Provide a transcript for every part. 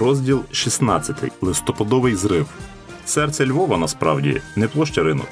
Розділ 16. Листопадовий зрив. Серце Львова насправді не площа ринок,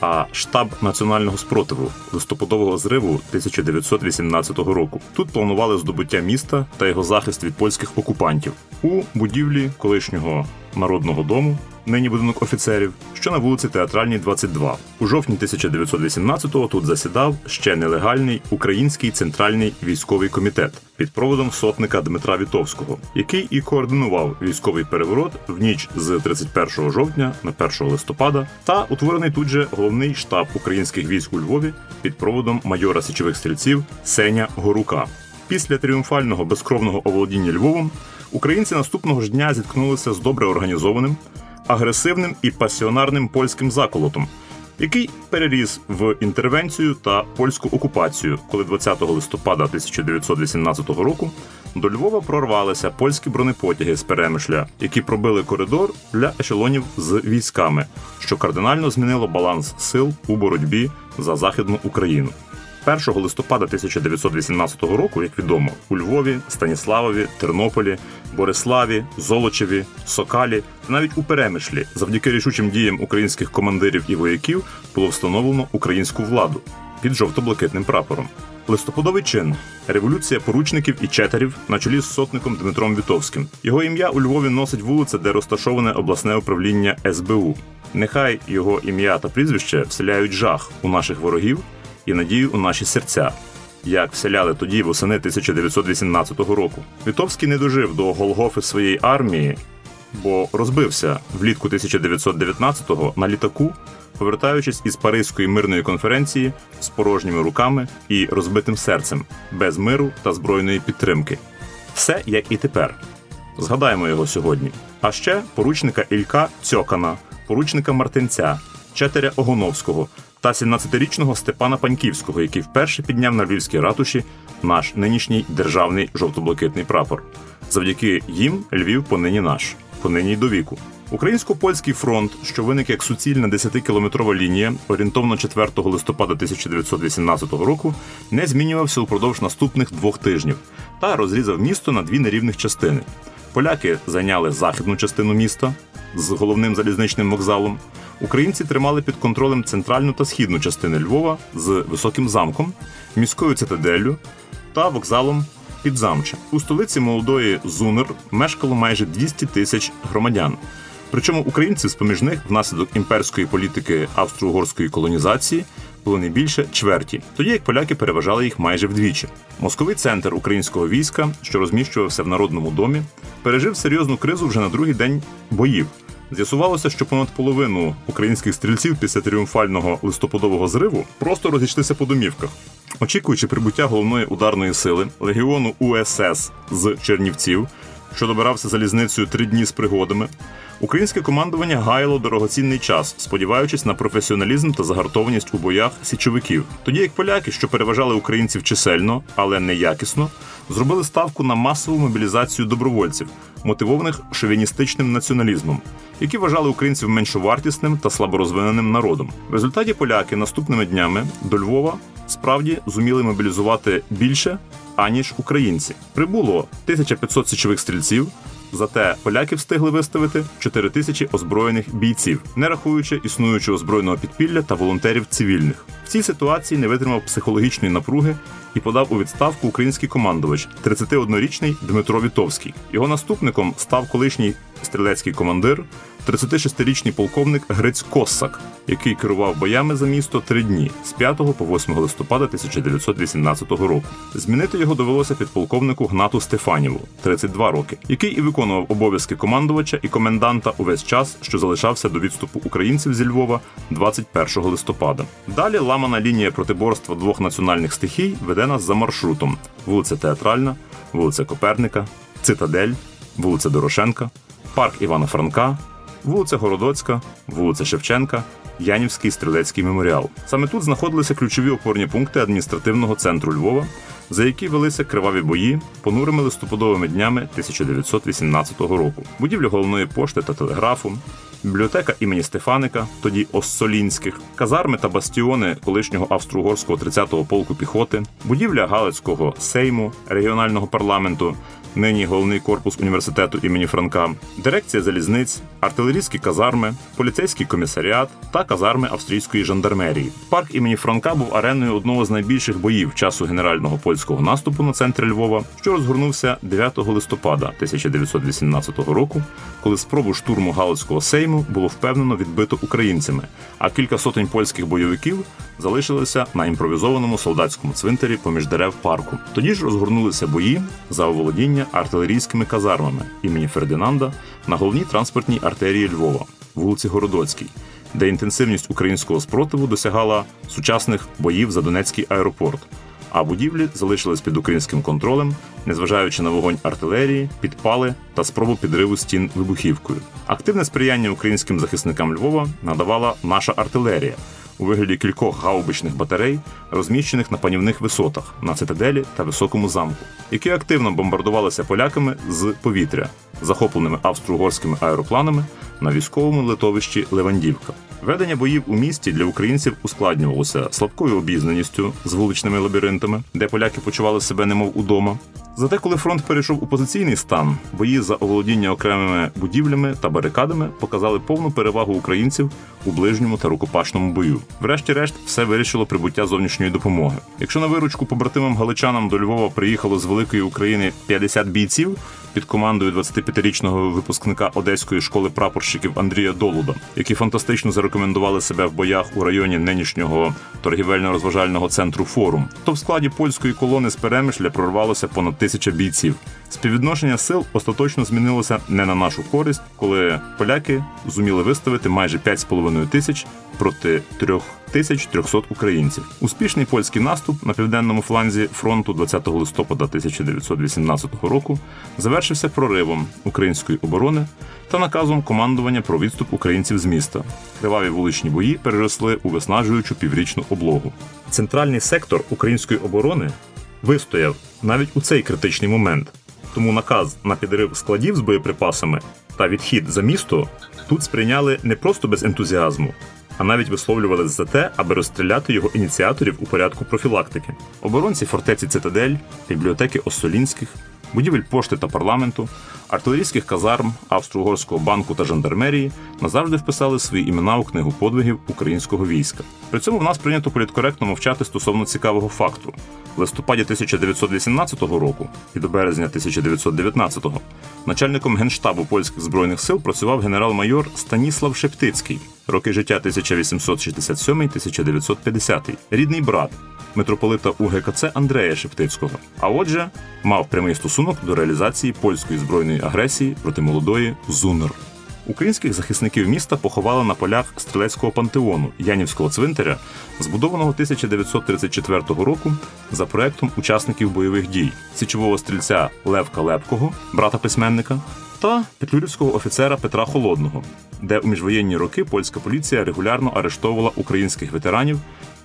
а штаб національного спротиву листопадового зриву 1918 року. Тут планували здобуття міста та його захист від польських окупантів у будівлі колишнього народного дому нині будинок офіцерів, що на вулиці Театральній, 22. У жовтні 1918-го тут засідав ще нелегальний український центральний військовий комітет під проводом сотника Дмитра Вітовського, який і координував військовий переворот в ніч з 31 жовтня на 1 листопада, та утворений тут же головний штаб українських військ у Львові під проводом майора січових стрільців Сеня Горука. Після тріумфального безкровного оволодіння Львовом українці наступного ж дня зіткнулися з добре організованим агресивним і пасіонарним польським заколотом, який переріс в інтервенцію та польську окупацію, коли 20 листопада 1918 року до Львова прорвалися польські бронепотяги з перемишля, які пробили коридор для ешелонів з військами, що кардинально змінило баланс сил у боротьбі за західну Україну. 1 листопада 1918 року, як відомо, у Львові, Станіславові, Тернополі, Бориславі, Золочеві, Сокалі навіть у Перемишлі, завдяки рішучим діям українських командирів і вояків, було встановлено українську владу під жовто-блакитним прапором. Листопадовий чин революція поручників і четерів на чолі з сотником Дмитром Вітовським. Його ім'я у Львові носить вулиця, де розташоване обласне управління СБУ. Нехай його ім'я та прізвище вселяють жах у наших ворогів і надію у наші серця, як вселяли тоді восени 1918 року. Вітовський не дожив до Голгофи своєї армії, бо розбився влітку 1919-го на літаку, повертаючись із Паризької мирної конференції з порожніми руками і розбитим серцем, без миру та збройної підтримки. Все як і тепер. Згадаємо його сьогодні. А ще поручника Ілька Цьокана, поручника Мартинця, Четеря Огоновського та 17-річного Степана Паньківського, який вперше підняв на львівській ратуші наш нинішній державний жовто-блакитний прапор. Завдяки їм Львів понині наш, понині й до віку. Українсько-польський фронт, що виник як суцільна 10-кілометрова лінія, орієнтовно 4 листопада 1918 року, не змінювався упродовж наступних двох тижнів та розрізав місто на дві нерівних частини. Поляки зайняли західну частину міста з головним залізничним вокзалом. Українці тримали під контролем центральну та східну частини Львова з високим замком, міською цитаделлю та вокзалом Підзамче. У столиці молодої Зунер мешкало майже 200 тисяч громадян. Причому українців з поміж них внаслідок імперської політики австро-угорської колонізації було не більше чверті, тоді як поляки переважали їх майже вдвічі. Московий центр українського війська, що розміщувався в Народному домі, пережив серйозну кризу вже на другий день боїв. З'ясувалося, що понад половину українських стрільців після тріумфального листопадового зриву просто розійшлися по домівках. Очікуючи прибуття головної ударної сили легіону УСС з Чернівців, що добирався залізницею три дні з пригодами, українське командування гаяло дорогоцінний час, сподіваючись на професіоналізм та загартованість у боях січовиків. Тоді як поляки, що переважали українців чисельно, але не якісно, зробили ставку на масову мобілізацію добровольців, мотивованих шовіністичним націоналізмом, які вважали українців меншовартісним та слаборозвиненим народом. В результаті поляки наступними днями до Львова справді зуміли мобілізувати більше аніж українці. Прибуло 1500 січових стрільців. Зате поляки встигли виставити 4 тисячі озброєних бійців, не рахуючи існуючого збройного підпілля та волонтерів цивільних. В цій ситуації не витримав психологічної напруги і подав у відставку український командувач, 31-річний Дмитро Вітовський. Його наступником став колишній стрілецький командир, 36-річний полковник Грець Коссак, який керував боями за місто три дні з 5 по 8 листопада 1918 року. Змінити його довелося підполковнику Гнату Стефаніву, 32 роки, який і виконував обов'язки командувача і коменданта увесь час, що залишався до відступу українців зі Львова 21 листопада. Далі ламана лінія протиборства двох національних стихій веде нас за маршрутом: вулиця Театральна, вулиця Коперника, Цитадель, вулиця Дорошенка, парк Івана Франка вулиця Городоцька, вулиця Шевченка, Янівський стрілецький меморіал. Саме тут знаходилися ключові опорні пункти адміністративного центру Львова, за які велися криваві бої понурими листопадовими днями 1918 року. Будівлі головної пошти та телеграфу, бібліотека імені Стефаника, тоді Оссолінських, казарми та бастіони колишнього австро-угорського 30-го полку піхоти, будівля Галицького сейму, регіонального парламенту, нині головний корпус університету імені Франка, дирекція залізниць, артилерійські казарми, поліцейський комісаріат та казарми австрійської жандармерії. Парк імені Франка був ареною одного з найбільших боїв часу генерального польського наступу на центрі Львова, що розгорнувся 9 листопада 1918 року, коли спробу штурму Галицького сейму було впевнено відбито українцями, а кілька сотень польських бойовиків залишилися на імпровізованому солдатському цвинтарі поміж дерев парку. Тоді ж розгорнулися бої за оволодіння артилерійськими казармами імені Фердинанда на головній транспортній артерії Львова, вулиці Городоцькій, де інтенсивність українського спротиву досягала сучасних боїв за Донецький аеропорт. А будівлі залишились під українським контролем, незважаючи на вогонь артилерії, підпали та спробу підриву стін вибухівкою. Активне сприяння українським захисникам Львова надавала наша артилерія, у вигляді кількох гаубичних батарей, розміщених на панівних висотах на цитаделі та високому замку, які активно бомбардувалися поляками з повітря, захопленими австро-угорськими аеропланами на військовому литовищі Левандівка. Ведення боїв у місті для українців ускладнювалося слабкою обізнаністю з вуличними лабіринтами, де поляки почували себе немов удома. Зате, коли фронт перейшов у позиційний стан, бої за оволодіння окремими будівлями та барикадами показали повну перевагу українців у ближньому та рукопашному бою. Врешті-решт, все вирішило прибуття зовнішньої допомоги. Якщо на виручку побратимам галичанам до Львова приїхало з великої України 50 бійців під командою 25-річного випускника одеської школи прапорщиків Андрія Долуда, які фантастично зарекомендували себе в боях у районі нинішнього торгівельно-розважального центру форум, то в складі польської колони з перемишля прорвалося понад тисяча бійців. Співвідношення сил остаточно змінилося не на нашу користь, коли поляки зуміли виставити майже 5,5 тисяч проти 3300 українців. Успішний польський наступ на південному фланзі фронту 20 листопада 1918 року завершився проривом української оборони та наказом командування про відступ українців з міста. Криваві вуличні бої переросли у виснажуючу піврічну облогу. Центральний сектор української оборони вистояв навіть у цей критичний момент. Тому наказ на підрив складів з боєприпасами та відхід за місто тут сприйняли не просто без ентузіазму, а навіть висловлювалися за те, аби розстріляти його ініціаторів у порядку профілактики. Оборонці фортеці Цитадель, бібліотеки Оссолінських, будівель пошти та парламенту, артилерійських казарм, Австро-Угорського банку та жандармерії назавжди вписали свої імена у книгу подвигів українського війська. При цьому в нас прийнято політкоректно мовчати стосовно цікавого факту. В листопаді 1918 року і до березня 1919 начальником генштабу польських збройних сил працював генерал-майор Станіслав Шептицький, роки життя 1867-1950, рідний брат митрополита УГКЦ Андрея Шептицького. А отже, мав прямий стосунок до реалізації польської збройної агресії проти молодої ЗУНР. Українських захисників міста поховали на полях стрілецького пантеону Янівського цвинтаря, збудованого 1934 року за проектом учасників бойових дій січового стрільця Левка Лепкого, брата письменника, та петлюрівського офіцера Петра Холодного, де у міжвоєнні роки польська поліція регулярно арештовувала українських ветеранів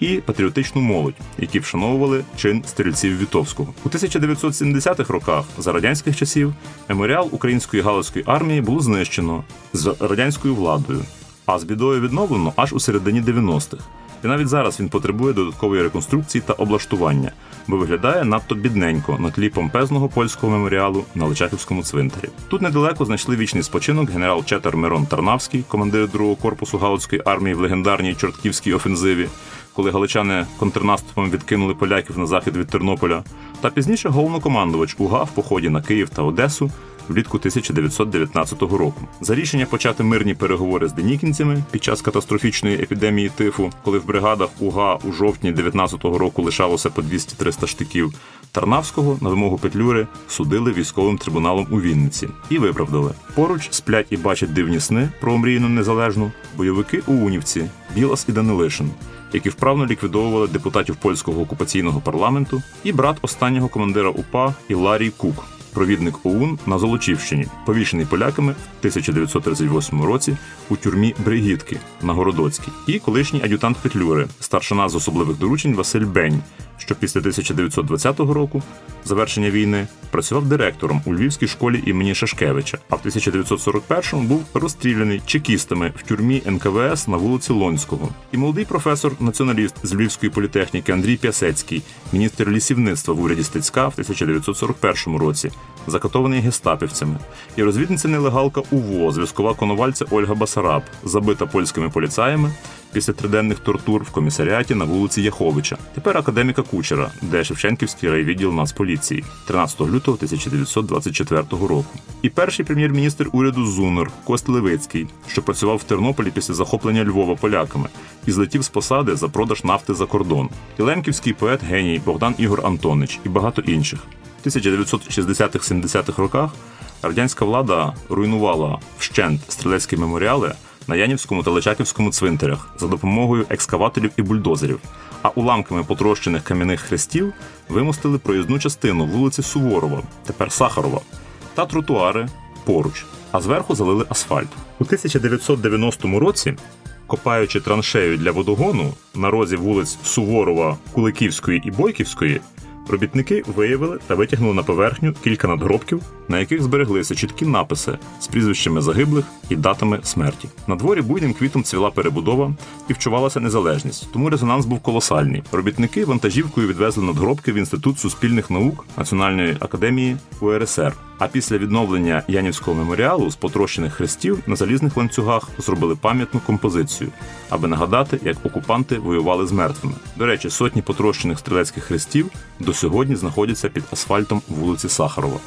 і патріотичну молодь, які вшановували чин стрільців Вітовського. У 1970-х роках за радянських часів меморіал української галицької армії було знищено з радянською владою, а з бідою відновлено аж у середині 90-х. І навіть зараз він потребує додаткової реконструкції та облаштування, бо виглядає надто бідненько на тлі помпезного польського меморіалу на Личаківському цвинтарі. Тут недалеко знайшли вічний спочинок генерал Четер Мирон Тарнавський, командир другого корпусу Галицької армії в легендарній Чортківській офензиві, коли галичани контрнаступом відкинули поляків на захід від Тернополя, та пізніше головнокомандувач УГА в поході на Київ та Одесу влітку 1919 року. За рішення почати мирні переговори з денікінцями під час катастрофічної епідемії тифу, коли в бригадах УГА у жовтні 19-го року лишалося по 200-300 штиків. Тарнавського на вимогу Петлюри судили військовим трибуналом у Вінниці і виправдали. Поруч сплять і бачать дивні сни про омріяну незалежну бойовики у Унівці, Білас і Данилишин, які вправно ліквідовували депутатів польського окупаційного парламенту, і брат останнього командира УПА Іларій Кук, провідник ОУН на Золочівщині, повішений поляками в 1938 році у тюрмі Бригітки на Городоцькій, і колишній ад'ютант Петлюри, старшина з особливих доручень Василь Бень, що після 1920 року, завершення війни, працював директором у Львівській школі імені Шашкевича, а в 1941-му був розстріляний чекістами в тюрмі НКВС на вулиці Лонського. І молодий професор-націоналіст з Львівської політехніки Андрій Пясецький, міністр лісівництва в уряді Стецька в 1941 році, закатований гестапівцями, і розвідниця нелегалка УВО, зв'язкова коновальця Ольга Басараб, забита польськими поліцаями після триденних тортур в комісаріаті на вулиці Яховича. Тепер академіка Кучера, де Шевченківський райвідділ Нацполіції 13 лютого 1924 року. І перший прем'єр-міністр уряду Зунер Кост Левицький, що працював в Тернополі після захоплення Львова поляками, і злетів з посади за продаж нафти за кордон. І лемківський поет геній Богдан Ігор Антонич і багато інших. В 1960-70-х роках радянська влада руйнувала вщент стрілецькі меморіали на Янівському та Личаківському цвинтарях за допомогою екскаваторів і бульдозерів, а уламками потрощених кам'яних хрестів вимостили проїзну частину вулиці Суворова, тепер Сахарова, та тротуари поруч, а зверху залили асфальт. У 1990 році. Копаючи траншею для водогону на розі вулиць Суворова, Куликівської і Бойківської, Робітники виявили та витягнули на поверхню кілька надгробків, на яких збереглися чіткі написи з прізвищами загиблих і датами смерті. На дворі буйним квітом цвіла перебудова і вчувалася незалежність, тому резонанс був колосальний. Робітники вантажівкою відвезли надгробки в інститут суспільних наук Національної академії УРСР. А після відновлення Янівського меморіалу з потрощених хрестів на залізних ланцюгах зробили пам'ятну композицію, аби нагадати, як окупанти воювали з мертвими. До речі, сотні потрощених стрілецьких хрестів до сьогодні знаходяться під асфальтом вулиці Сахарова.